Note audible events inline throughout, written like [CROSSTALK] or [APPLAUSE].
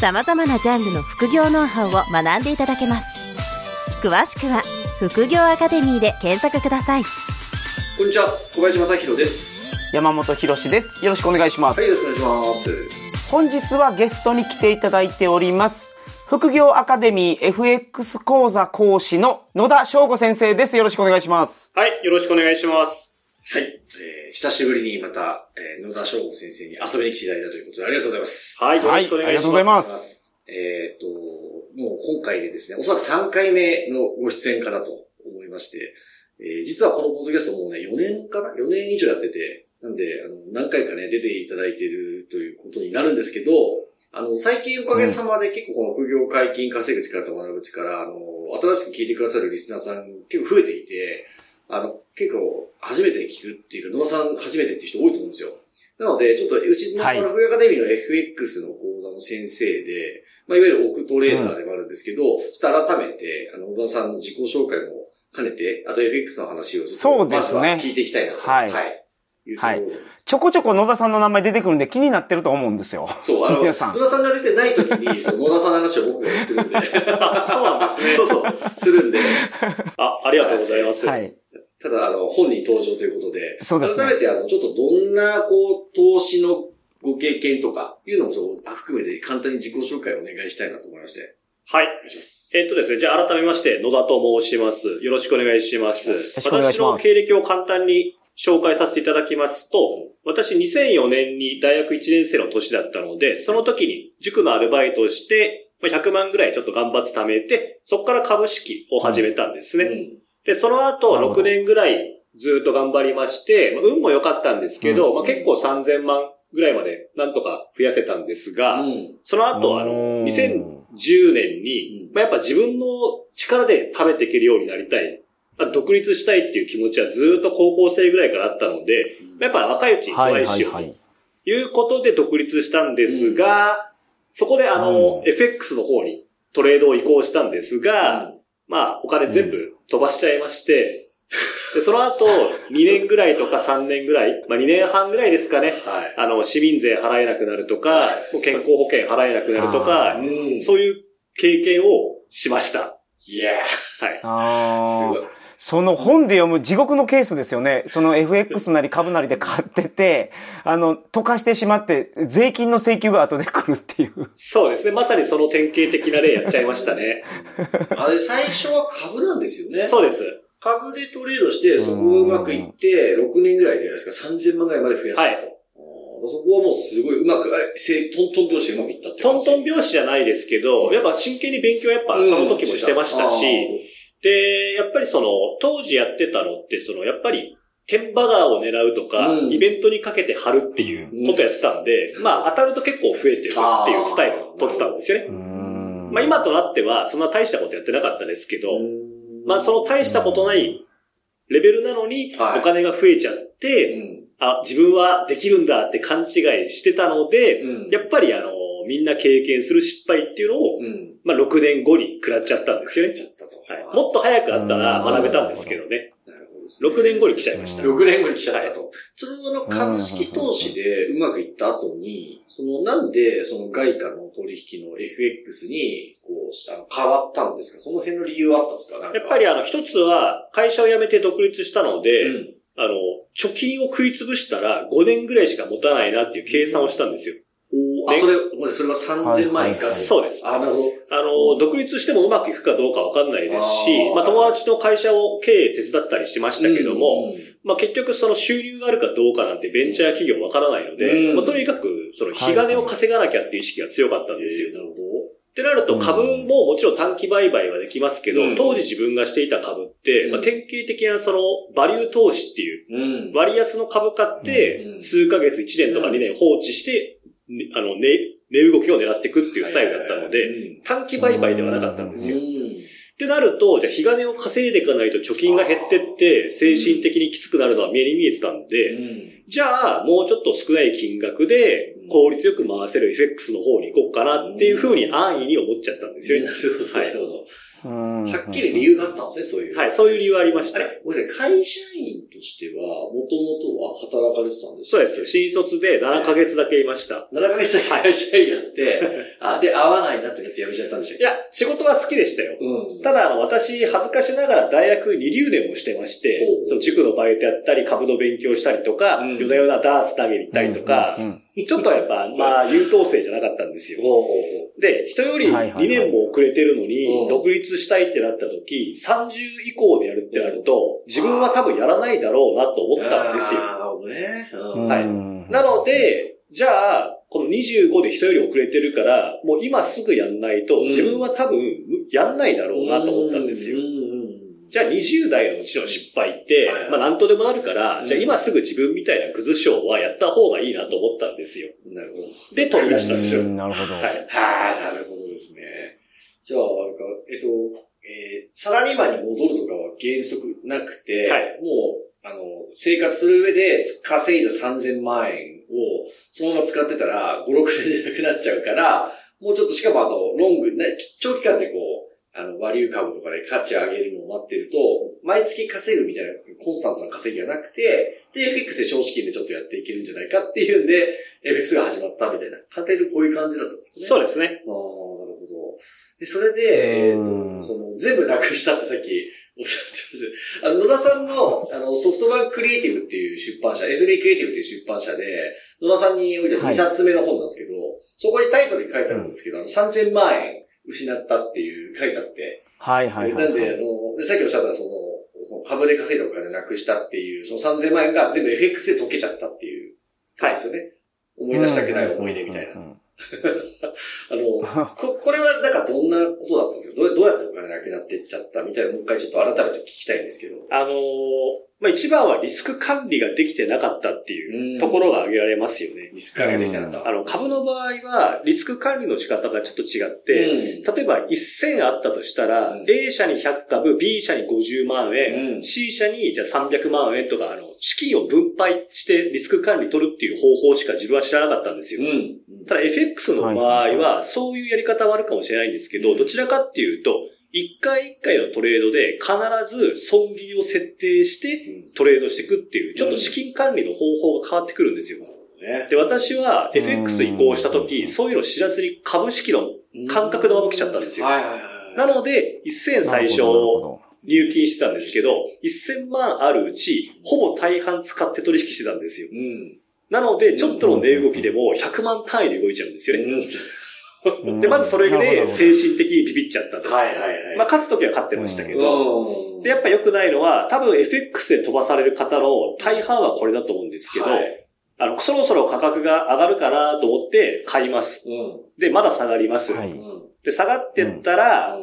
様々なジャンルの副業ノウハウを学んでいただけます。詳しくは副業アカデミーで検索ください。こんにちは、小林正宏です。山本博史です。よろしくお願いします。はい、よろしくお願いします。本日はゲストに来ていただいております。副業アカデミー FX 講座講師の野田翔吾先生です。よろしくお願いします。はい、よろしくお願いします。はい、えー、久しぶりにまた、えー、野田翔吾先生に遊びに来ていただいたということでありがとうございます。はい、よろしくお願いします。はいありがとうございますえっ、と、もう今回でですね、おそらく3回目のご出演かなと思いまして、えー実はこのポッドキャストもうね、4年かな ?4 年以上やってて、なんで、あの、何回かね、出ていただいているということになるんですけど、あの、最近おかげさまで結構この副業解禁稼ぐ力と学ぶ力、あの、新しく聞いてくださるリスナーさん結構増えていて、あの、結構初めて聞くっていうか、野田さん初めてっていう人多いと思うんですよ。なので、ちょっとうちのはいこのアカデミーの FX の講座の先生で、まあ、いわゆるオクトレーダーでもあるんですけど、ちょっと改めて、あの、野田さんの自己紹介も兼ねて、あと FX の話をちょっとそうですねまずは聞いていきたいなと。はいはい。いうところでちょこちょこ野田さんの名前出てくるんで気になってると思うんですよ。そう、あの、野田さんが出てない時に、[LAUGHS] その野田さんの話を僕がするんで。そうなんですね。そ [LAUGHS] うそう、するんで。あ、ありがとうございます。はい。ただ、あの、本人登場ということで、そうですね改めて、あの、ちょっとどんな、こう、投資のご経験とか、いうのをそう含めて簡単に自己紹介をお願いしたいなと思いまして。はい。お願いします。えっとですね、じゃあ改めまして、野田と申します。よろしくお願いします。ますの経歴を簡単に紹介させていただきますと、私2004年に大学1年生の年だったので、その時に塾のアルバイトをして、まあ100万ぐらいちょっと頑張って貯めて、そこから株式を始めたんですね。うんで、その後なるほど6年ぐらいずっと頑張りまして、まあ運も良かったんですけど、うんまあ、結構3000万ぐらいまでなんとか増やせたんですが、うん。その後、あの、うん2010年にうん、まあ、やっぱ自分の力で食べていけるようになりたい。まあ、独立したいっていう気持ちはずっと高校生ぐらいからあったので、やっぱ若いうちにトはいライしようとはいはい。いうことで独立したんですが、そこであの、うん FX の方にトレードを移行したんですが、まあ、お金全部飛ばしちゃいまして、でその後、[LAUGHS] 2年ぐらいとか3年ぐらい、まあ2年半ぐらいですかね、はい。あの、市民税払えなくなるとか、もう健康保険払えなくなるとか、うん。そういう経験をしました。いやはい。ー、あーすごい。その本で読む地獄のケースですよね。その FX なり株なりで買ってて、あの、溶かしてしまって、税金の請求が後で来るっていう。そうですね。まさにその典型的な例やっちゃいましたね。[LAUGHS] あれ、最初は株なんですよね。そうです。株でトレードして、そこがうまくいって、6年ぐらいじゃないですか、3000万ぐらいまで増やしたと。はいそこはもうすごいうまく、トントン拍子でうまくいったってトントン拍拍子じゃないですけど、やっぱ真剣に勉強やっぱその時もしてましたし、で、やっぱりその、当時やってたのって、その、やっぱり、テンバガーを狙うとか、うん。イベントにかけて貼るっていうことやってたんで、まあ当たると結構増えてるっていうスタイルを取ってたんですよね。まあ今となっては、そんな大したことやってなかったですけど、まあその大したことないレベルなのに、はい。お金が増えちゃって、うん。あ、自分はできるんだって勘違いしてたので、うん。やっぱりあの、みんな経験する失敗っていうのを、うん。まあ6年後に食らっちゃったんですよね。ちゃったと。はい、もっと早くあったら学べたんですけどね。なるほどですね6年後に来ちゃいました。6年後に来ちゃったと。そのあの株式投資でうまくいった後に、そのなんでその外貨の取引の FX にこうあの変わったんですか？その辺の理由はあったんですか？やっぱりあの、一つは会社を辞めて独立したので、うんあの、貯金を食い潰したら5年ぐらいしか持たないなっていう計算をしたんですよ。あ、それ、ごめんなさいそれは3000万円か。はいそうです。あ、なるほど。あの、独立してもうまくいくかどうかわかんないですしあー、まあ友達の会社を経営手伝ってたりしてましたけども、うんまあ結局その収入があるかどうかなんてベンチャー企業わからないので、うんまあとにかくその日金を稼がなきゃっていう意識が強かったんですよ。なるほど。ってなると株ももちろん短期売買はできますけど、うん当時自分がしていた株って、うんまあ、典型的なそのバリュー投資っていううん。割安の株買ってう、ん数ヶ月1年とか2年放置して、ねあの、ね、値動きを狙っていくっていうスタイルだったので、うん。短期売買ではなかったんですよ。うっんてなると、じゃあ、日金を稼いでいかないと貯金が減ってって、精神的にきつくなるのは目に見えてたんで、じゃあ、もうちょっと少ない金額でうん、効率よく回せる FX の方に行こうかなっていうふうに安易に思っちゃったんですよね。なるほど、なるほど。ははっきり理由があったんですね、そういう。はい、そういう理由はありました。あれごめんなさい、会社員としては、もともとは働かれてたんですか？そうですよ。新卒で7ヶ月だけいました。7ヶ月だけ会社員やって、[LAUGHS] あ、で、合わないなってなって辞めちゃったんでしたっいや、仕事は好きでしたよ。けうん。ただ、あの、私、恥ずかしながら大学2留年もしてましてその塾のバイトやったり、株の勉強したりとか、うん夜な夜なダーツ投げに行ったりとか、ちょっとやっぱ、[LAUGHS] まあ、優等生じゃなかったんですよ。で、人よりはいはいはい。2年も遅れてるのうん。に、独立したいってなった時、30以降でやるってなると、自分は多分やらないだろうなと思ったんですよ。なるほどね。うん。はい。なの、で、じゃあ、この25で人より遅れてるから、もう今すぐやんないと、うん。自分は多分やんないだろうなと思ったんですよじゃあ20代のうちの失敗ってまあ何とでもなるから、うんじゃあ今すぐ自分みたいなグズ賞はやった方がいいなと思ったんですよ。うんなるほど。で、飛び出したんですよ。なるほど。はい。はあ、なるほどですね。じゃあ、なんか、えっと、えーサラリーマンに戻るとかは原則なくて、はいもう、あの、生活する上で稼いだ3000万円をそのまま使ってたら5、6年でなくなっちゃうから、もうちょっとしかもあと、ロング、ね、長期間でこう、あの、バリュー株とかで価値を上げるのを待ってると、毎月稼ぐみたいなコンスタントな稼ぎがなくて、で、FX で少資金でちょっとやっていけるんじゃないかっていうんで、FX が始まったみたいな。簡単に言うとこういう感じだったんですかね。そうですね。ああ、なるほど。で、それで、えっ、うんと、その、全部なくしたってさっきおっしゃってました。あの、野田さんの、あの、ソフトバンククリエイティブっていう出版社、SB クリエイティブっていう出版社で、野田さんにおいてははい2冊目の本なんですけど、そこにタイトルに書いてあるんですけど、あの、3000万円失ったっていう書いてあって、はいはいはい。なんで、あの、でさっきおっしゃったその、その株で稼いだお金なくしたっていう、その3000万円が全部 FX で溶けちゃったっていう、はいですよね。思い出したくない思い出みたいな。[LAUGHS] あの、こ、これはなんかどんなことだったんですか？どうどうやってお金なくなっていっちゃったみたいな、もう一回ちょっと改めて聞きたいんですけど。あのーまあ、一番はリスク管理ができてなかったっていうところが挙げられますよね。リスク管理ができてなかった。あの、株の場合は、リスク管理の仕方がちょっと違って、うん例えば1000あったとしたら、うん A 社に100株、B 社に50万円、うん C 社にじゃあ300万円とか、あの、資金を分配してリスク管理取るっていう方法しか自分は知らなかったんですよ。うん。ただ FX の場合はそういうやり方はあるかもしれないんですけど、うんどちらかっていうと、一回一回のトレードで必ず損切りを設定してトレードしていくっていう、ちょっと資金管理の方法が変わってくるんですよ。ね。で、私は FX 移行した時、うんそういうのを知らずに株式の感覚のまま来ちゃったんですよ。なので、1000最初入金してたんですけど、1000万あるうち、ほぼ大半使って取引してたんですよ。うん。なので、ちょっとの値動きでも100万単位で動いちゃうんですよね。うんで、まずそれで精神的にビビっちゃったと。はいはいはい。まあ、勝つ時は勝ってましたけど、うん。で、やっぱ良くないのは、多分 FX で飛ばされる方の大半はこれだと思うんですけど、はいあの、そろそろ価格が上がるかなと思って買います。うん。で、まだ下がります。はい。うん。で、下がってったら、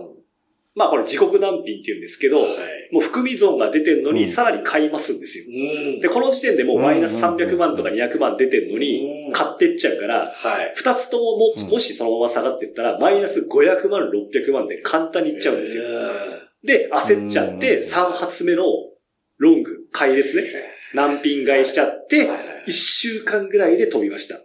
まあこれ自国難品って言うんですけど、はい。もう含み損が出てんのに、うんさらに買いますんですよ。うんで、この時点でもうマイナスうん300万とか200万出てんのにう、ん買ってっちゃうから、はい。二つとももうんもしそのまま下がってったら、マイナス500万、600万で簡単にいっちゃうんですよ。で、焦っちゃって、うん3発目のロング、買いですね。難品買いしちゃって、1週間ぐらいで飛びました。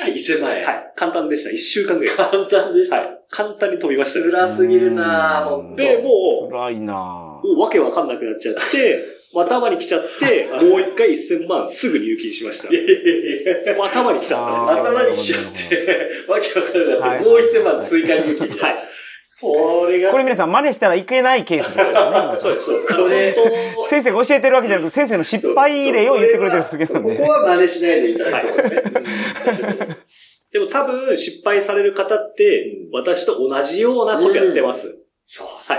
はい。1000万円。はい。簡単でした。1週間ぐらい。簡単でした。はい。簡単に飛びましたね。辛すぎるなぁ、ほんと。で、もう、辛いなもうわけわかんなくなっちゃって、[LAUGHS] 頭に来ちゃって、もう一回1000万すぐ入金しました。いやいやいやもう頭に来ちゃった。頭に来ちゃって、[LAUGHS] わけわかんなくなはいって、もう1000万追加入金みたいな。はい。これが、これ皆さん真似したらいけないケースですからね。そうです。先生が教えてるわけじゃなくて、先生の失敗例を言ってくれてるわけなんで。こは真似しないでいただくとこですね。当でも多分失敗される方って、私と同じようなことやってます。そうですね。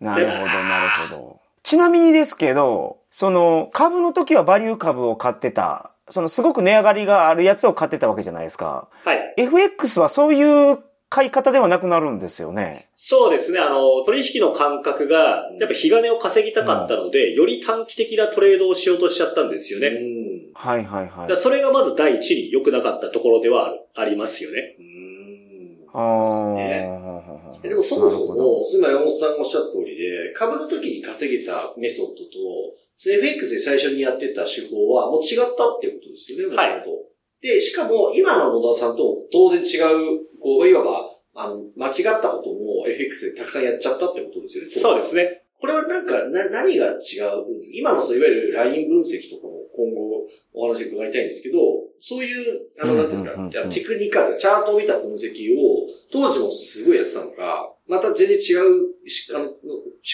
なるほど、なるほど。ちなみにですけど、その、株の時はバリュー株を買ってた、そのすごく値上がりがあるやつを買ってたわけじゃないですか。はい。FX はそういう買い方ではなくなるんですよね。そうですね。あの、取引の感覚が、やっぱ日金を稼ぎたかったので、より短期的なトレードをしようとしちゃったんですよね。うんはいはいはい。それがまず第一に良くなかったところではありますよね。うーん。ああ。ねでもそもそも、今山本さんがおっしゃった通りで、株の時に稼げたメソッドと、FX で最初にやってた手法はもう違ったっていうことですよね、はいで、しかも今の野田さんと当然違う、こう、いわば、あの、間違ったことも FX でたくさんやっちゃったってことですよね。そうですね。これはなんか、な、何が違うんです？今のそういわゆるライン分析とかも今後お話伺いたいんですけど、そういう、あの、うんなんですか、うんうんうんじゃあテクニカル、チャートを見た分析を、当時もすごいやってたのか、また全然違うしあの思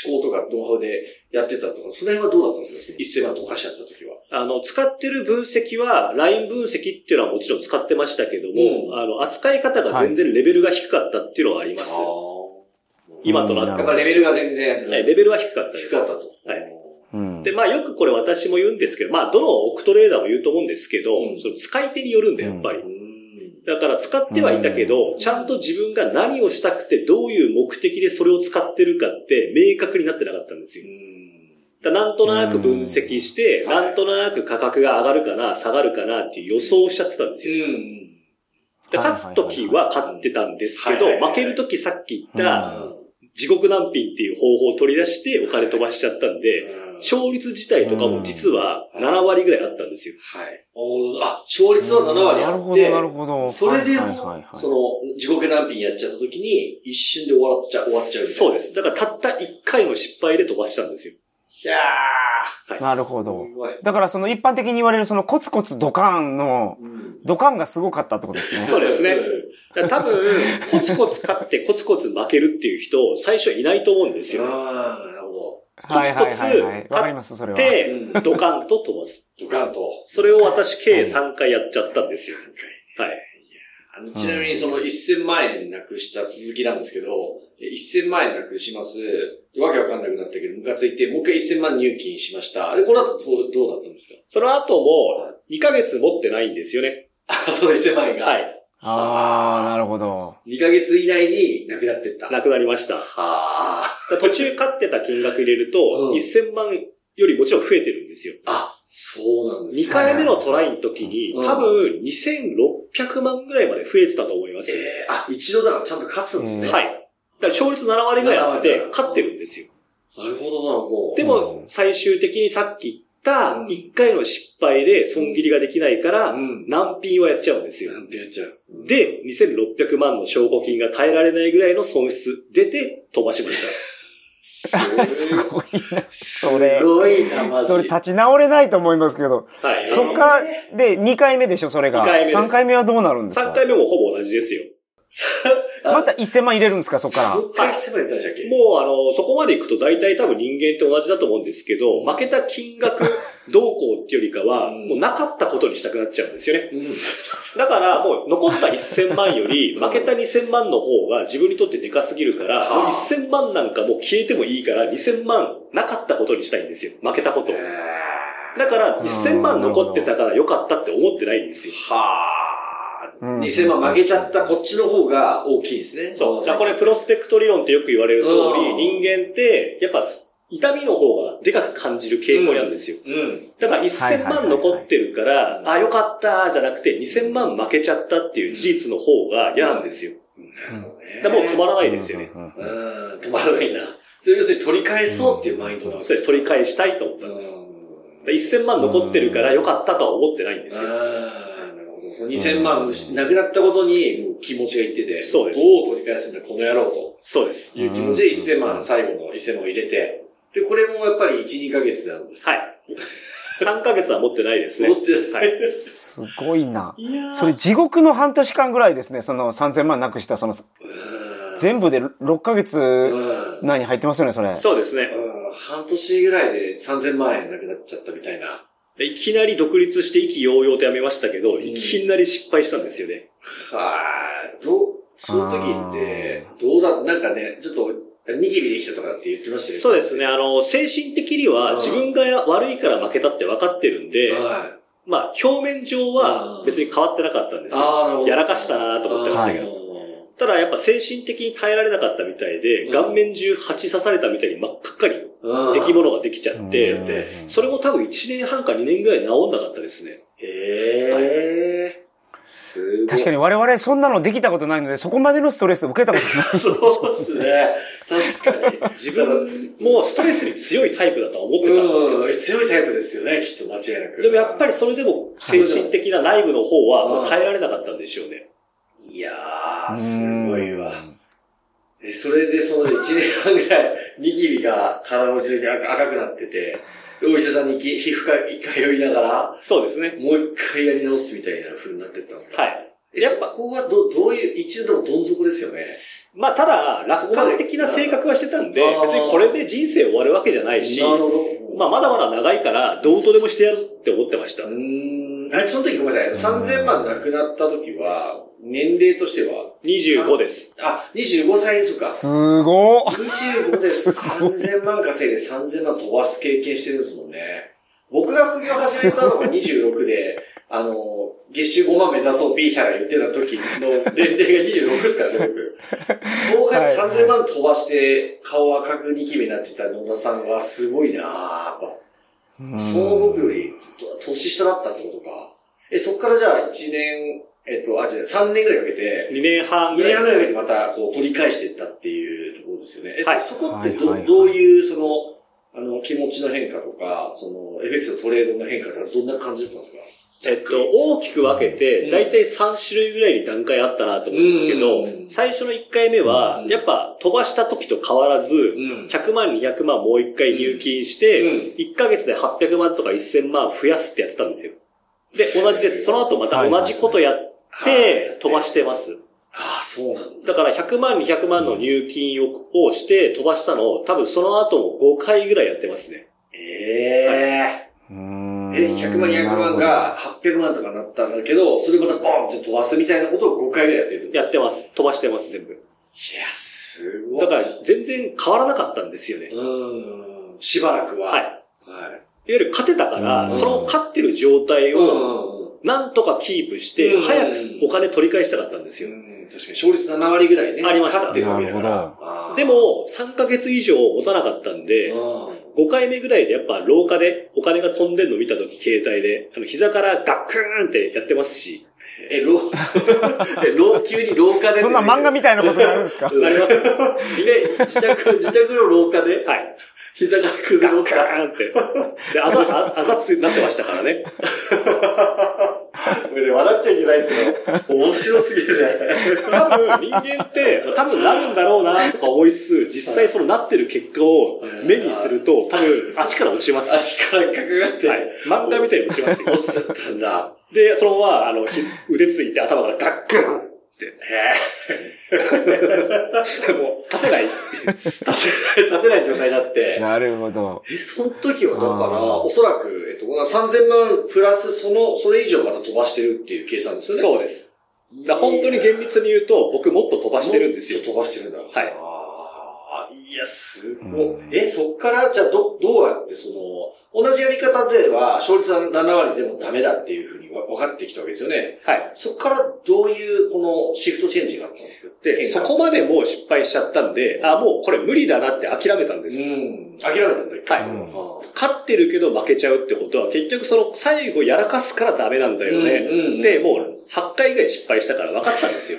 考とかノウハウでやってたとか、その辺はどうだったんですか？一斉万とかしちゃってた時は。あの、使ってる分析は、ライン分析っていうのはもちろん使ってましたけども、うんあの、扱い方が全然レベルが低かったっていうのはあります。今となってやっぱレベルが全然、はいレベルは低かったです。低かったと。はいうん。で、まあよくこれ私も言うんですけど、まあどのオクトレーダーも言うと思うんですけど、うんその使い手によるんだよ、やっぱり。うんだから使ってはいたけど、うんちゃんと自分が何をしたくて、どういう目的でそれを使ってるかって明確になってなかったんですよ。だなんとなく分析して、うんなんとなく価格が上がるかな、下がるかなっていう予想をしちゃってたんですよ。うん。で勝つときは勝ってたんですけど負けるときさっき言っうたん地獄難品っていう方法を取り出してお金飛ばしちゃったんで、勝率自体とかも実は7割ぐらいあったんですよ。はい。おーあ、勝率は7割あって、なるほど、なるほど。それではいはいはいもはい、その、地獄難品やっちゃった時に、一瞬で終わっちゃう、終わっちゃう。そうです。だからたった1回の失敗で飛ばしたんですよ。いやはいなるほど。だからその一般的に言われるそのコツコツドカーンの、うんドカーンがすごかったってことですね。そうですね。多分、コツコツ勝ってコツコツ負けるっていう人、最初いないと思うんですよ。ああ、なるほど。はいはいはいはい。わかります、それは。でうん、ドカンと飛ばす。ドカンと。それを私計3回やっちゃったんですよ。はい。あのちなみにその1000万円なくした続きなんですけど、1000万円なくします。わけわかんなくなったけど、ムカついて、もう一回1000万入金しました。で、この後どうどうだったんですか？その後も、2ヶ月持ってないんですよね。あ、その1000万円が。はい。ああ、なるほど。2ヶ月以内になくなってった。なくなりました。はあ。ら途中買ってた金額入れると、うん1000万よりもちろん増えてるんですよ。あ、そうなんですね。2回目のトライの時に、うん多分2600万ぐらいまで増えてたと思います。ええあ、一度だからちゃんと勝つんですね。はい。だから勝率7割ぐらいあっ7て割、勝ってるんですよ。なるほど、なるほど。でも、最終的にさっき言ったうん1回の失敗で損切りができないから、うん。難品をやっちゃうんですよ。なんてやっちゃう。で、2600万の証拠金が耐えられないぐらいの損失出て飛ばしました。すごいな。それす。ごいな、マジそれ立ち直れないと思いますけど。はい。そっから、で、2回目でしょ、それが。二回目です3回目はどうなるんですか？3回目もほぼ同じですよ。あ [LAUGHS] また1000万入れるんですか、そっから？も。う一回1000万円ったんでしたっけ？もう、あの、そこまで行くと大体多分人間って同じだと思うんですけど、負けた金額どうこうっていうよりかは、うんもうなかったことにしたくなっちゃうんですよね。うん。[LAUGHS] だからもう残った1000万より負けた2000万の方が自分にとってでかすぎるから、はあもう1000万なんかもう消えてもいいから2000万なかったことにしたいんですよ。負けたことを。だから1000万残ってたから良かったって思ってないんですよ。はあ。うん2000万負けちゃったこっちの方が大きいですね。そう。だからこれプロスペクト理論ってよく言われる通り、うん人間ってやっぱ痛みの方がでかく感じる傾向なんですよ。うん。だから1000万残ってるから、うんあ、よかったじゃなくて2000万負けちゃったっていう事実の方が嫌なんですよ。なるほどね。だもう止まらないですよね。うん止まらないんだ。それ要するに取り返そうっていうマインドなんですそれ取り返したいと思ったんです。だから1000万残ってるからよかったとは思ってないんですよ。ああ、なるほど。その2000万失なくなったことにもう気持ちがいってて、そうですどう取り返すんだ、この野郎とそうです。いう気持ちで1000万、最後の1000万を入れて、で、これもやっぱり1、2ヶ月なんですかはい。[LAUGHS] 3ヶ月は持ってないですね。持ってな。はいい。すごいな。いやーそれ地獄の半年間ぐらいですね、その3000万なくした、その、全部で6ヶ月うん。内に入ってますよね、それ。そうですね。うん半年ぐらいで3000万円なくなっちゃったみたいな。いきなり独立して意気揚々とやめましたけど、んいきなり失敗したんですよね。はい。どう、その時って、どうだ、なんかね、ちょっと、ニキビできたとかって言ってましたよそうですね。あの、精神的にはうん自分が悪いから負けたって分かってるんで、はい。まあ、表面上は別に変わってなかったんですよ。ああ、なるほど。やらかしたなと思ってましたけど。ど。ただやっぱ精神的に耐えられなかったみたいで、うん顔面中蜂刺されたみたいに真っ赤っかにうん出来物ができちゃって、うん、それも多分1年半か2年ぐらい治んなかったですね。へえ。確かに我々そんなのできたことないので、そこまでのストレスを受けたことない。[LAUGHS] そうですね。確かに。自分もストレスに強いタイプだとは思ってたんですよ。強いタイプですよね、きっと間違いなく。でもやっぱりそれでも精神的な内部の方は変えられなかったんでしょうね。いやー、すごいわ。え、それでその1年半ぐらい、ニキビが体の中で赤くなってて、お医者さんに皮膚科通いながら、そうですね。もう一回やり直すみたいな風になってったんですか？はい。やっぱ、ここはど、どういう、一度のどん底ですよね？まあ、ただ、楽観的な性格はしてたんで、別にこれで人生終わるわけじゃないし、なるほど。まあ、まだまだ長いから、どうとでもしてやるって思ってましたう。ーん。あれ、その時ごめんなさい。3000万なくなった時は、年齢としては25です。あ、25歳ですか。すごー。25で3000 [LAUGHS] 万稼いで3000万飛ばす経験してるんですもんね。僕が副業始めたのが26で、あの、月収5万目指そう B ヒャラ言ってた時の年齢が26ですからね、僕。そう考えて3000万飛ばして顔赤くニキビになってた野田さんはすごいなぁ、やっぱ。その僕よりと年下だったってことか。え、そっからじゃあ1年、えっと、あ、違う、3年ぐらいかけて、2年半ぐ2らい。年半ぐらいかけてまたこう取り返していったっていうところですよね。え、はいそそこってど、はいはいはいどういうその、あの、気持ちの変化とか、その、FX のトレードの変化とか、どんな感じだったんですか？えっと、大きく分けうて、んだいたい3種類ぐらいに段階あったなと思うんですけどうん、最初の1回目はう、んやっぱ飛ばした時と変わらず、ん。100万、200万もう1回入金して、うん1ヶ月で800万とか1000万増やすってやってたんですよ。で、同じです。その後また同じことやっはいて飛ばしてます。ああ、そうなんだ。だから100万、200万の入金ををして飛ばしたのを多分その後も5回ぐらいやってますね。ええうーんえ、100万、200万が800万とかなったんだけど、それまたボンって飛ばすみたいなことを5回ぐらいやってる。やってます。飛ばしてます、全部。いや、すごい。だから全然変わらなかったんですよね。うーん。しばらくは。はい。いわはい。ゆる勝てたから、うんその勝ってる状態をうん。なんとかキープして、うん早くお金取り返したかったんですよ。うん、確かに勝率7割ぐらいね。ありました勝ってるわけだから。で、も、3ヶ月以上持たなかったんで、うん5回目ぐらいでやっぱ廊下でお金が飛んでんの見たとき携帯で、あの膝からガックーンってやってますし、え、老、[LAUGHS] え、老、急に廊下で。そんな漫画みたいなことになるんですか？なります。え、自宅、自宅の廊下で、はい。膝が崩れ落ちた。カーンって。で、あざ、ああざつになってましたからね。笑っちゃいけないけど、面白すぎるね。多分人間って、多分なるんだろうなとか思いつつ、実際そのなってる結果を目にすると、多分足から落ちます。足からかかって、はい。漫画みたいに落ちますよ。落ちちゃったんだ。で、そのまま、あの、ひ腕ついて頭からガックンって。もう、立てない？立てない、状態になって。なるほど。え、その時はだから、おそらく、えっと、3000万プラス、その、それ以上また飛ばしてるっていう計算ですよね。そうです。だ本当に厳密に言うと、僕もっと飛ばしてるんですよもっ。と飛ばしてるんだ。はいいや、すごい。うんえ、そっから、じゃあ、ど、どうやって、その、同じやり方では、勝率は7割でもダメだっていうふうにわ分かってきたわけですよね。はい。そっから、どういう、この、シフトチェンジがあったんですか？で、そこまでもう失敗しちゃったんで、あ、もうこれ無理だなって諦めたんです。うん。諦めたんだ、一回はいうん勝ってるけど負けちゃうってことは、結局その最後やらかすからダメなんだよね。うんうんうんで、もう8回ぐらい失敗したから分かったんですよ。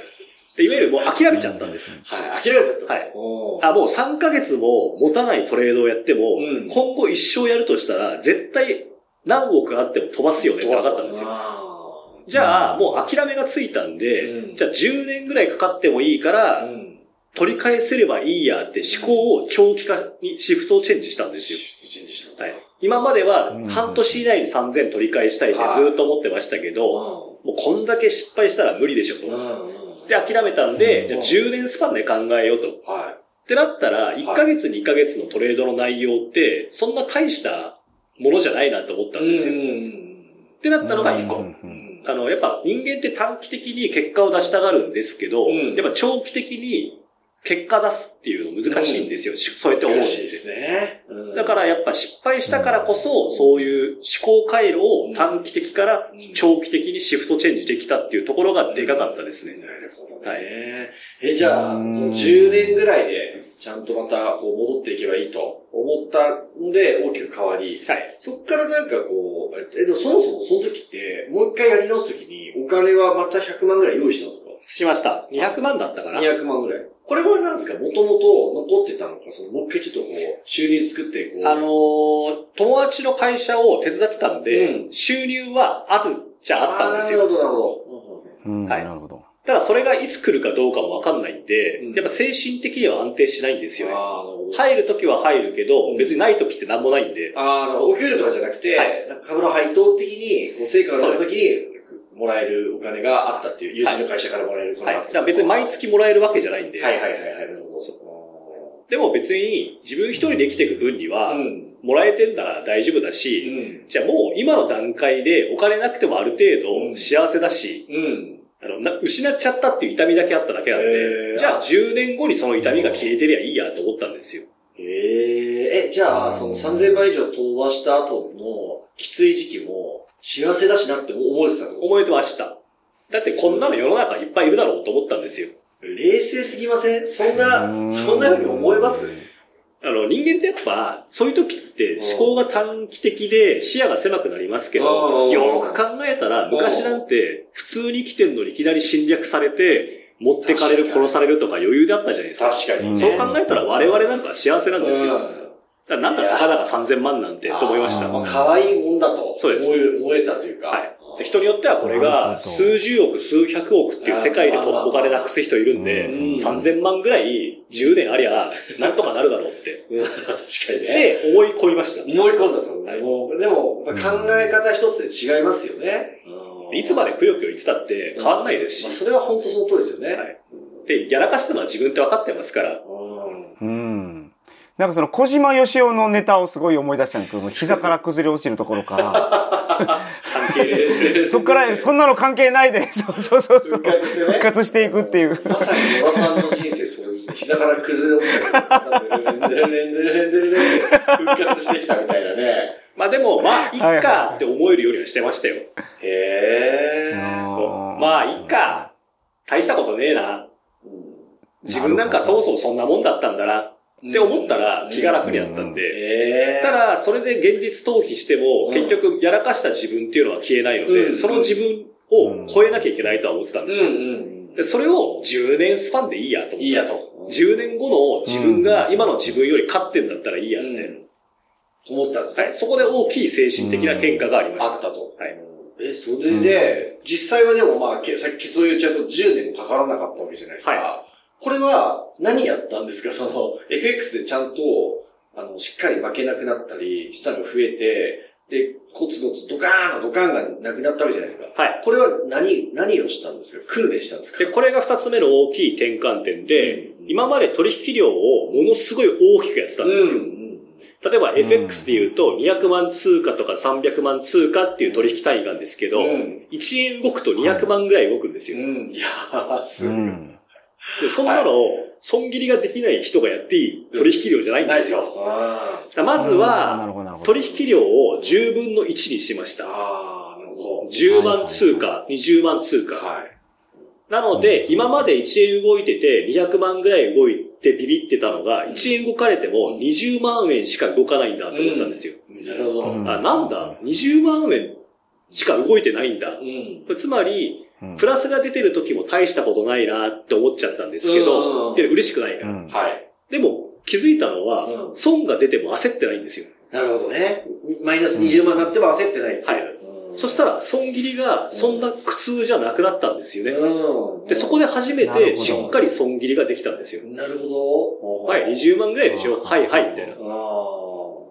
で、いわゆるもう諦めちゃったんです。はい、諦めちゃった。はいあ、もう3ヶ月も持たないトレードをやっても、うん今後一生やるとしたら、絶対何億あっても飛ばすよねって分かったんですよ。あじゃあ、もう諦めがついたんで、うんじゃあ10年ぐらいかかってもいいから、ーうん。取り返せればいいやって思考を長期化にシフトチェンジしたんですよ。シフトチェンジしたはい。今まではうん半年以内に3000取り返したいってずっと思ってましたけど、もうこんだけ失敗したら無理でしょと。うん。うん。で、諦めたんで、うんじゃあ10年スパンで考えようと。っはてなったら、1ヶ月2ヶ月のトレードの内容って、そんな大したものじゃないなと思ったい。んですよ。ってなったのが1個。あの、やっぱ人間って短期的に結果を出したがるんですけど、うんやっぱ長期的に結果出すっていうの難しいんですよ。しそうやって思うんで難しいですね。うんだからやっぱ失敗したからこそ、そういう思考回路を短期的から長期的にシフトチェンジできたっていうところがでかかったですね。なるほどね。はいえ、じゃあ、そうんの10年ぐらいでちゃんとまたこう戻っていけばいいと思ったので大きく変わり、はい。そっからなんかこう、え、でもそもそもその時って、もう一回やり直す時にお金はまた100万ぐらい用意したんですか？しました。200万だったかな。200万ぐらい。これは何ですか？もともと残ってたのか、そのもう一回ちょっとこう、収入作って、こう。あのー友達の会社を手伝ってたんで、うん収入はあるじゃあったんですよ。なるほど、なるほど。うん、はいなるほど。ただそれがいつ来るかどうかもわかんないんで、うんやっぱ精神的には安定しないんですよね。ああ、なるほど。入るときは入るけど、うん別にないときってなんもないんで、ああ、お給料とかじゃなくて、はいなんか株の配当的に、こう成果が出た時に、もらえるお金があったっていう、友人の会社からもらえるお金はい。があった。だから別に毎月もらえるわけじゃないんで、はいはいはいはい、なるほど。でも別に自分一人で生きていく分には、うん。もらえてんなら大丈夫だうし、ん。じゃあもう今の段階でお金なくてもある程うん度幸せだし、うん。あのな失っちゃったっていう痛みだけあっただけなんへで、ーじゃあ10年後にその痛みが消えてりゃいいやと思ったんですよ。えええ、じゃあ、その3000倍以上飛ばした後のきつい時期も、幸せだしなって思えてたと思えてました。だってこんなの世の中いっぱいいるだろうと思ったんですよ。冷静すぎません？そんうな、んそんな風に思えます？あの、人間ってやっぱ、そういう時って思考が短期的で視野が狭くなりますけうんど、よーく考えたら、昔なんて普通に生きてんのにいきなり侵略されて、持ってかれる、殺されるとか余裕だったじゃないですか。確かにね。そう考えたら我々なんか幸せなんですよ。だなんだたかだか3000万なんてと思いました。可愛いもんだと。そうです思え思えたというか。はいで人によってはこれが数十億、数百億っていう世界でとお金なくす人いるんで、うん3000万ぐらい10年ありゃ、なんとかなるだろうって。[LAUGHS] うん確かにね。で、思い込みました。思い込んだと思う。はいもうでも、考え方一つで違いますよね。うんいつまでくよくよ言ってたって変わんないですし。まあそれは本当その通りですよね。はいで、やらかしたのは自分って分かってますから。なんかその小島よしおのネタをすごい思い出したんですけど、膝から崩れ落ちるところから、関係で。そっからそんなの関係ないで、[LAUGHS] そうそうそうそう。復活してね復活していくっていう。まさに野田さんの人生そうですね。膝から崩れ落ちたけど、レンデレンデレンデレンデレンデレンって復活してきたみたいなね。まあでも、まあ、いっかって思えるようにはしてましたよ。へー。そうまあ、いっか。大したことねえな。自分なんかそもそもそんなもんだったんだな。って思ったら気が楽になったんで。へー。ただ、それで現実逃避しても、うん結局、やらかした自分っていうのは消えないので、うんその自分を超えなきゃいけないとは思ってたんですよ。うんうん。でそれを10年スパンでいいやと思っていいやと。10年後の自分が今の自分より勝ってんだったらいいやって。うん思ったんですね。はい、そこで大きい精神的な変化がありました。あったと。はい。え、それで、実際はでもまあ、けさっき結論言っちゃうと10年もかからなかったわけじゃないですか。はこれは何やったんですか？その、FX でちゃんと、あの、しっかり負けなくなったり、資産が増えて、で、コツコツドカーンのドカーンがなくなったわけじゃないですか。はい。これは何、何をしたんですか？訓練したんですか？で、これが二つ目の大きい転換点で、うん今まで取引量をものすごい大きくやってたんですよ。うんうん例えば FX で言うと200万通貨とか300万通貨っていう取引単位なんですけど、うん1円動くと200万ぐらい動くんですよ。うん。いやー、すごい。うん。で、そんなのを損切りができない人がやっていい取引量じゃないんですよ。まずは。取引量を10分の1にしましあ。た。ああ、なるほど。10万通貨、20万通貨。はい。なので、今まで1円動いてて200万ぐらい動いてビビってたのが、1円動かれても20万円しか動かないんだと思ったんですよ。なるほど。なんだ ?20 万円しか動いてないんだ。うん。つまり、うんプラスが出てる時も大したことないなって思っちゃったんですけうんど、いや嬉しくないから。うんはい。でも、気づいたのは、うん損が出ても焦ってないんですよ。なるほどね。マイナス20万になっても焦ってないはいうんそしたら、損切りがそんな苦痛じゃなくなったんですよね。うん。で、そこで初めてしっかり損切りができたんですよ。なるほど。はい、20万ぐらいでしょ？うんはい、はい、みたいな。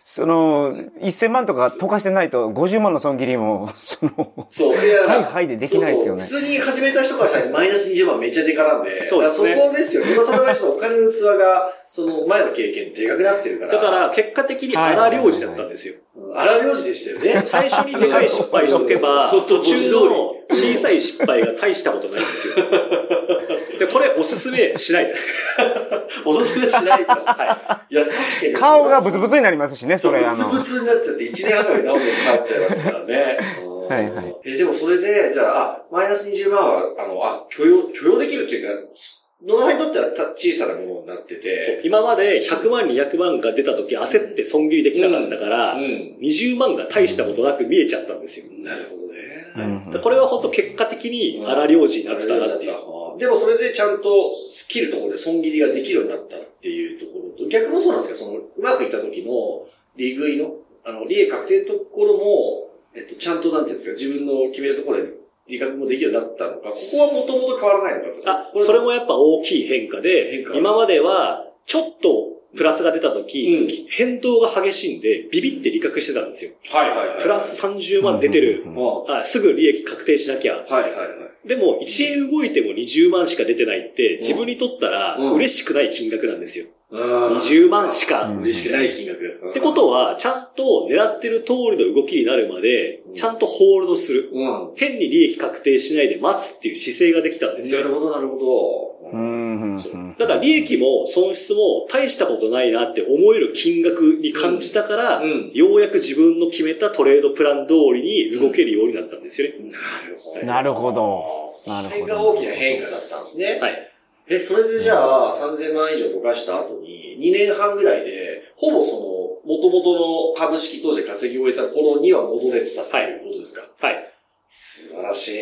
あその、1000万とか溶かしてないと50万の損切りも、その、あ。そう。いやはいはいでできないですけどねそうそう普通に始めた人からしたらマイナス20万めっちゃでかなんで。そうですねだからそこですよ。今その場合ちょっとお金の器が、その前の経験でかくなってるから。だから、結果的に荒領事だったんですよ。うん、荒領事でしたよね。最初にでかい失敗しとけば、途中の小さい失敗が大したことないんですよ。で、これおすすめしないです。[LAUGHS] おすすめしないと。はい。いや、確かに。顔がブツブツになりますしね、それ、あの。ブツブツになっちゃって1年半ぐらい治るの変わっちゃいますからね。う [LAUGHS] んはいはい。え、でもそれで、じゃあ、あ、マイナス20万は、あの、あ、許容、許容できるっていうか、野田さんにとってはた小さなものになってそうて、今まで100万、200万が出た時焦って損切りできなかったから、うん。20万が大したことなく見えちゃったんですよ。なるほどね。うんでこれは本当結果的に荒領事になってたなっていう。でもそれでちゃんと切るところで損切りができるようになったっていうところと、逆もそうなんですけど、その、うまくいった時の利食いの、あの、利益確定のところも、えっと、ちゃんとなんていうんですか、自分の決めるところで利確もできるようになったのか、ここはもともと変わらないのかと。あ、それもやっぱ大きい変化で、変化今までは、ちょっとプラスが出た時、うん変動が激しいんで、ビビって利確してたんですよ。はいはいはい。プラス30万出てる。うんもあすぐ利益確定しなきゃ。はいはいはい。でも、1円動いても20万しか出てないって、自分にとったらうん嬉しくない金額なんですよ。うん20万しか。うん嬉しくない金額。ってことは、ちゃんと狙ってる通りの動きになるまでうん、ちゃんとホールドする。うん。変に利益確定しないで待つっていう姿勢ができたんですよなる。ほどなるほど。だから利益も損失も大したことないなって思える金額に感じたから、うん。ようやく自分の決めたトレードプラン通りに動けるようになったんですよね。なるほど。なるほど。なるほど。が大きな変化だったんですね。はい。え、それでじゃあ、3000万以上溶かした後に、2年半ぐらいで、ほぼその、元々の株式当時稼ぎ終えた頃には戻れてたっていうことですか、はい。素晴らしい。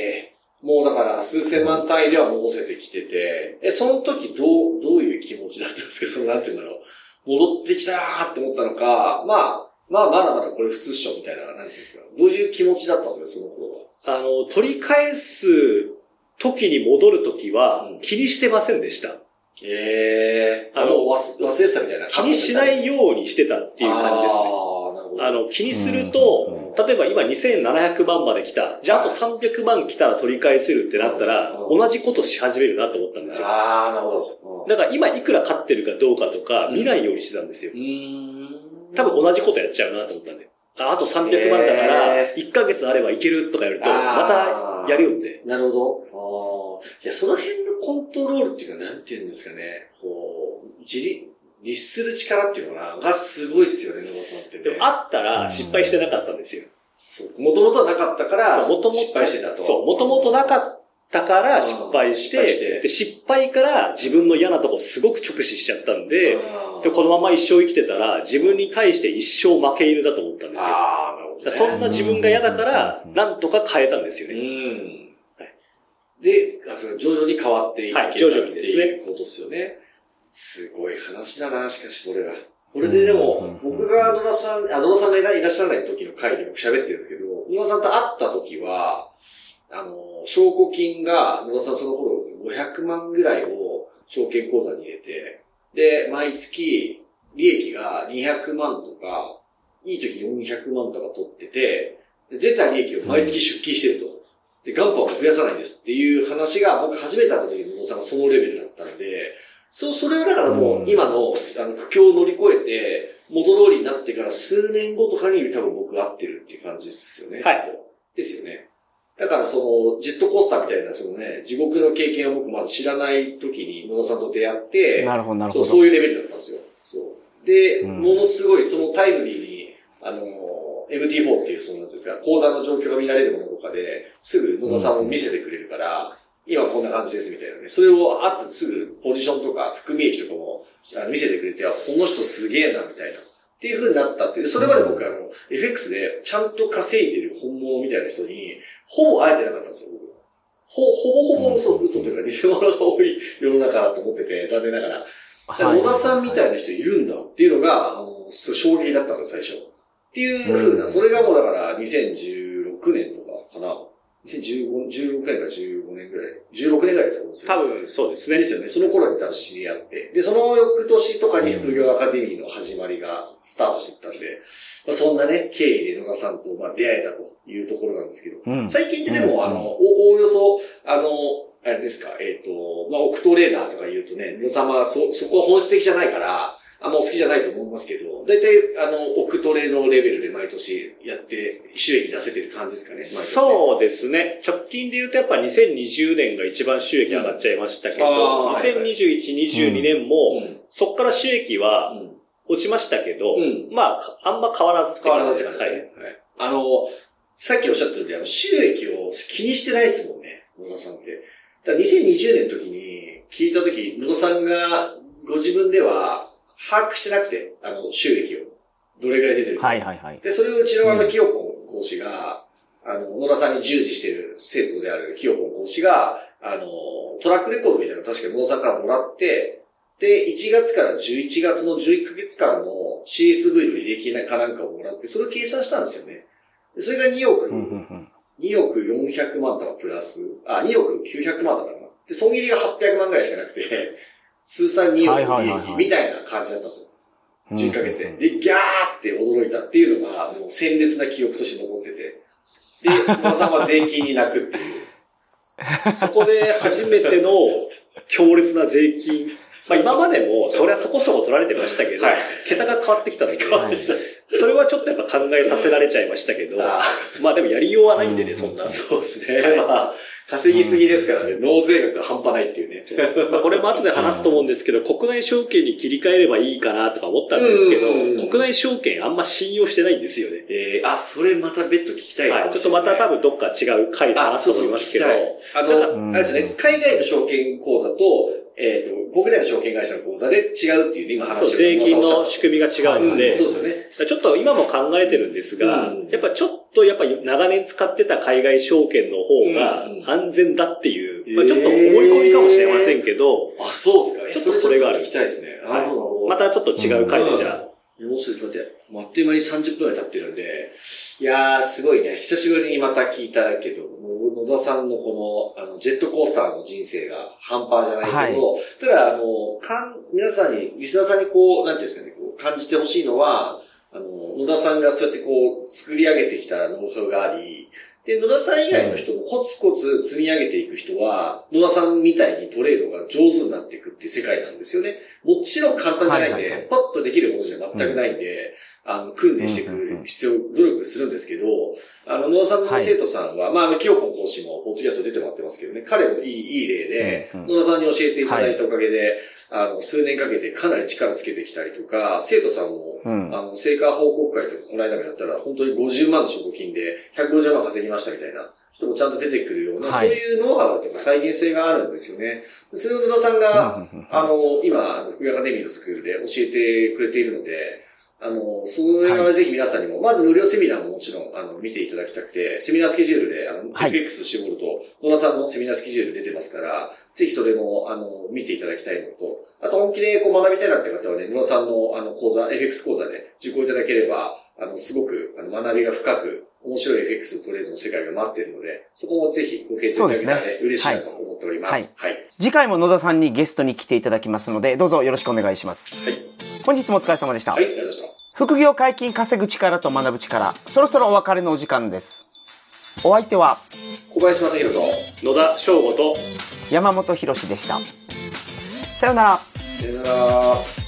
もうだから、数千万単位では戻せてきてて、え、その時どう、どういう気持ちだったんですか？その、なんて言うんだろう。戻ってきたーって思ったのか、まあ、まあ、まだまだこれ普通っしょみたいな、なんですか。どういう気持ちだったんですか？その頃は。あの、取り返す時に戻る時はうん気にしてませんでした。ええー。あの忘忘れてたみたいな。気にしないようにしてたっていう感じですね。ああ、なるほど。あの、気にするうんと、例えば今2700万まで来た。じゃああと300万来たら取り返せるってなったら、うん同じことし始めるなと思ったんですよ。ああ、なるほど。だから今いくら勝ってるかどうかとかうん見ないようにしてたんですよ。うーん。多分同じことやっちゃうなと思ったんで。ああと300万だからへ、1ヶ月あればいけるとかやると、またやるんで。なるほど。ああ。いや、その辺のコントロールっていうか、なんていうんですかね。こう、自立、律する力っていうのかながすごいっすよね、野田さんってね。でもあったら失敗してなかったんですよ。そう。もともとはなかったから、そう、もともと。失敗してたと。そう、もともとなかったから失敗して、してで、失敗から自分の嫌なとこすごく直視しちゃったんで、うんで、このまま一生生きてたら、自分に対して一生負け犬だと思ったんですよ。ああ、なるほど、ね。そんな自分が嫌だから、なんとか変えたんですようね。んはい。で、あそれ徐々に変わっていけたはい徐々にですねっていうことですよね。すごい話だな、しかしそれは。これででも、僕が野田さん、あ、野田さんがいらいらっしゃらない時の回で僕喋ってるんですけど、野田さんと会った時は、あの、証拠金が、野田さんその頃500万ぐらいを証券口座に入れて、で、毎月利益が200万とか、いい時400万とか取ってて、で出た利益を毎月出金してると。で、元本を増やさないんですっていう話が僕初めて会った時に野田さんがそのレベルだったので、そう、それをだからもう今のあの苦境を乗り越えて、元通りになってから数年後とかに多分僕が会ってるっていう感じですよね。はい。ですよね。だからその、ジェットコースターみたいな、そのね、地獄の経験を僕まだ知らない時に野田さんと出会って、なるほど、なるそう、ほど。そういうレベルだったんですよ。そう。で、うんものすごいそのタイムリーに、あの、MT4 っていう、その、なんですか、講座の状況が見られるものとかで、すぐ野田さんを見せてくれるから、今こんな感じですみたいなね。それをあったすぐポジションとか含み益とかもあの見せてくれて、あこの人すげえな、みたいな。っていう風になったっていう。それまで僕あの、FX でちゃんと稼いでる本物みたいな人に、ほぼ会えてなかったんですよ、僕。ほ、ほぼほぼ嘘、嘘というか偽物が多い [LAUGHS] 世の中だと思ってて、残念ながら。野田さんみたいな人いるんだっていうのが、あの、衝撃だったんですよ、最初。っていう風な、うんそれがもうだから2016年とかかな。2015、16年か15年ぐらい。16年ぐらいだと思うんですよ。多分そうですね。ですよね。その頃に多分知り合って。で、その翌年とかに副業アカデミーの始まりがスタートしていったんで、まあ、そんなね、経緯で野田さんとまあ出会えたというところなんですけど、うん最近ってでも、うんあの、おおおよそ、あの、あれですか、えっ、と、まあ、オクトレーダーとか言うとね、野田さんはそ、そこは本質的じゃないから、あんまお好きじゃないと思いますけど、だいたい、あの、オクトレのレベルで毎年やって、収益出せてる感じですかね、そうですね。直近で言うとやっぱ2020年が一番収益上がっちゃいましたけど、うんあーはいはい2021、22年も、うんそっから収益はうん落ちましたけど、うんまあ、あんま変わらずって変わら感じですす。ずでね。はい。はい。あの、さっきおっしゃったように、あの、収益を気にしてないですもんね、野田さんって。だから2020年の時に、聞いたとき、野田さんがご自分では把握してなくて、あの、収益を。どれぐらい出てるか。はいはいはい。で、それをうちのあの、キヨポン講師が、あの、野田さんに従事している生徒であるキヨポン講師が、あの、トラックレコードみたいなのを確か野田さんからもらって、で、1月から11月の11ヶ月間の CSV の履歴かなんかをもらって、それを計算したんですよね。でそれが2億、うんうんうん2億400万とかプラス、あ、2億900万だったかな。で、損切りが800万ぐらいしかなくて、通算2億はいはい利益みたいな感じだったんですよ。11ヶ月で。で、ギャーって驚いたっていうのが、もう鮮烈な記憶として残ってて。で、野 [LAUGHS] 田さんは税金に泣くっていう。そこで初めての強烈な税金。まあ今までも、それはそこそこ取られてましたけど、はい桁が変わってきたので、変わってきた。それはちょっとやっぱ考えさせられちゃいましたけど、あまあでもやりようはないんでね、うんそんな。そうですね。まあ、稼ぎすぎですからね、納税額が半端ないっていうね。まあこれも後で話すと思うんですけど、国内証券に切り替えればいいかなとか思ったんですけどうん、国内証券あんま信用してないんですよね。えー、あ、それまた別途聞きたいかはい。ちょっとまた多分どっか違う回であ、話すと思いますけど。あの、うんあれですね、海外の証券口座と、えっ、と、国内の証券会社の口座で違うっていうね、今話そう、を税金の仕組みが違うので、うん。そうですよね。ちょっと今も考えてるんですが、うん。やっぱちょっとやっぱ長年使ってた海外証券の方がうん安全だっていう、うんまあちょっと思い込みかもしれませんけど、あ、そうですか。ちょっとそれがある。聞きたいですね。はい。またちょっと違う回でじゃ。あ、もうすぐ待って、あっという間に30分ぐらい経ってるんで、いやー、すごいね。久しぶりにまた聞いたけど、もう野田さんのこの、あの、ジェットコースターの人生が半端じゃないけど、ただ、あの、かん、皆さんに、リスナーさんにこう、なんていうんですかね、こう感じてほしいのは、野田さんがそうやってこう、作り上げてきたノウハウがあり、で、野田さん以外の人もコツコツ積み上げていく人は、野田さんみたいにトレードが上手になっていくっていう世界なんですよね。もちろん簡単じゃないんで、はいはいはい。パッとできるものじゃ全くないんで、あの、訓練していく必要、努力するんですけど、あの、野田さんの生徒さんは、まあ、あの、清子講師も、ポッドキャスト出てもらってますけどね、彼もいい、いい例で、うんうん。野田さんに教えていただいたおかげで、あの、数年かけてかなり力つけてきたりとか、生徒さんも、うん。あの、成果報告会とか、この間もやったら、本当に50万の証拠金で、150万稼ぎましたみたいな人もちゃんと出てくるような、はい。そういうノウハウとか再現性があるんですよね。それを野田さんが、あの、今、福井アカデミーのスクールで教えてくれているので、あの、それはぜひ皆さんにも、まず無料セミナーももちろん、あの、見ていただきたくて、セミナースケジュールで、あの、はい。FX 絞ると、野田さんのセミナースケジュール出てますから、ぜひそれも、あの、見ていただきたいのと、あと本気でこう学びたいなって方はね、野田さんの、あの、講座、FX 講座で受講いただければ、あの、すごく、あの、学びが深く、面白い FX トレードの世界が待っているので、そこもぜひご検討いただけたら、そうですねね、嬉しいなと思っております。はい。次回も野田さんにゲストに来ていただきますので、どうぞよろしくお願いします。はい。本日もお疲れ様でした。はい、ありがとうございました。副業解禁稼ぐ力と学ぶ力、そろそろお別れのお時間です。お相手は小林正宏と、野田翔吾と、山本博史でした。さようなら。さよなら。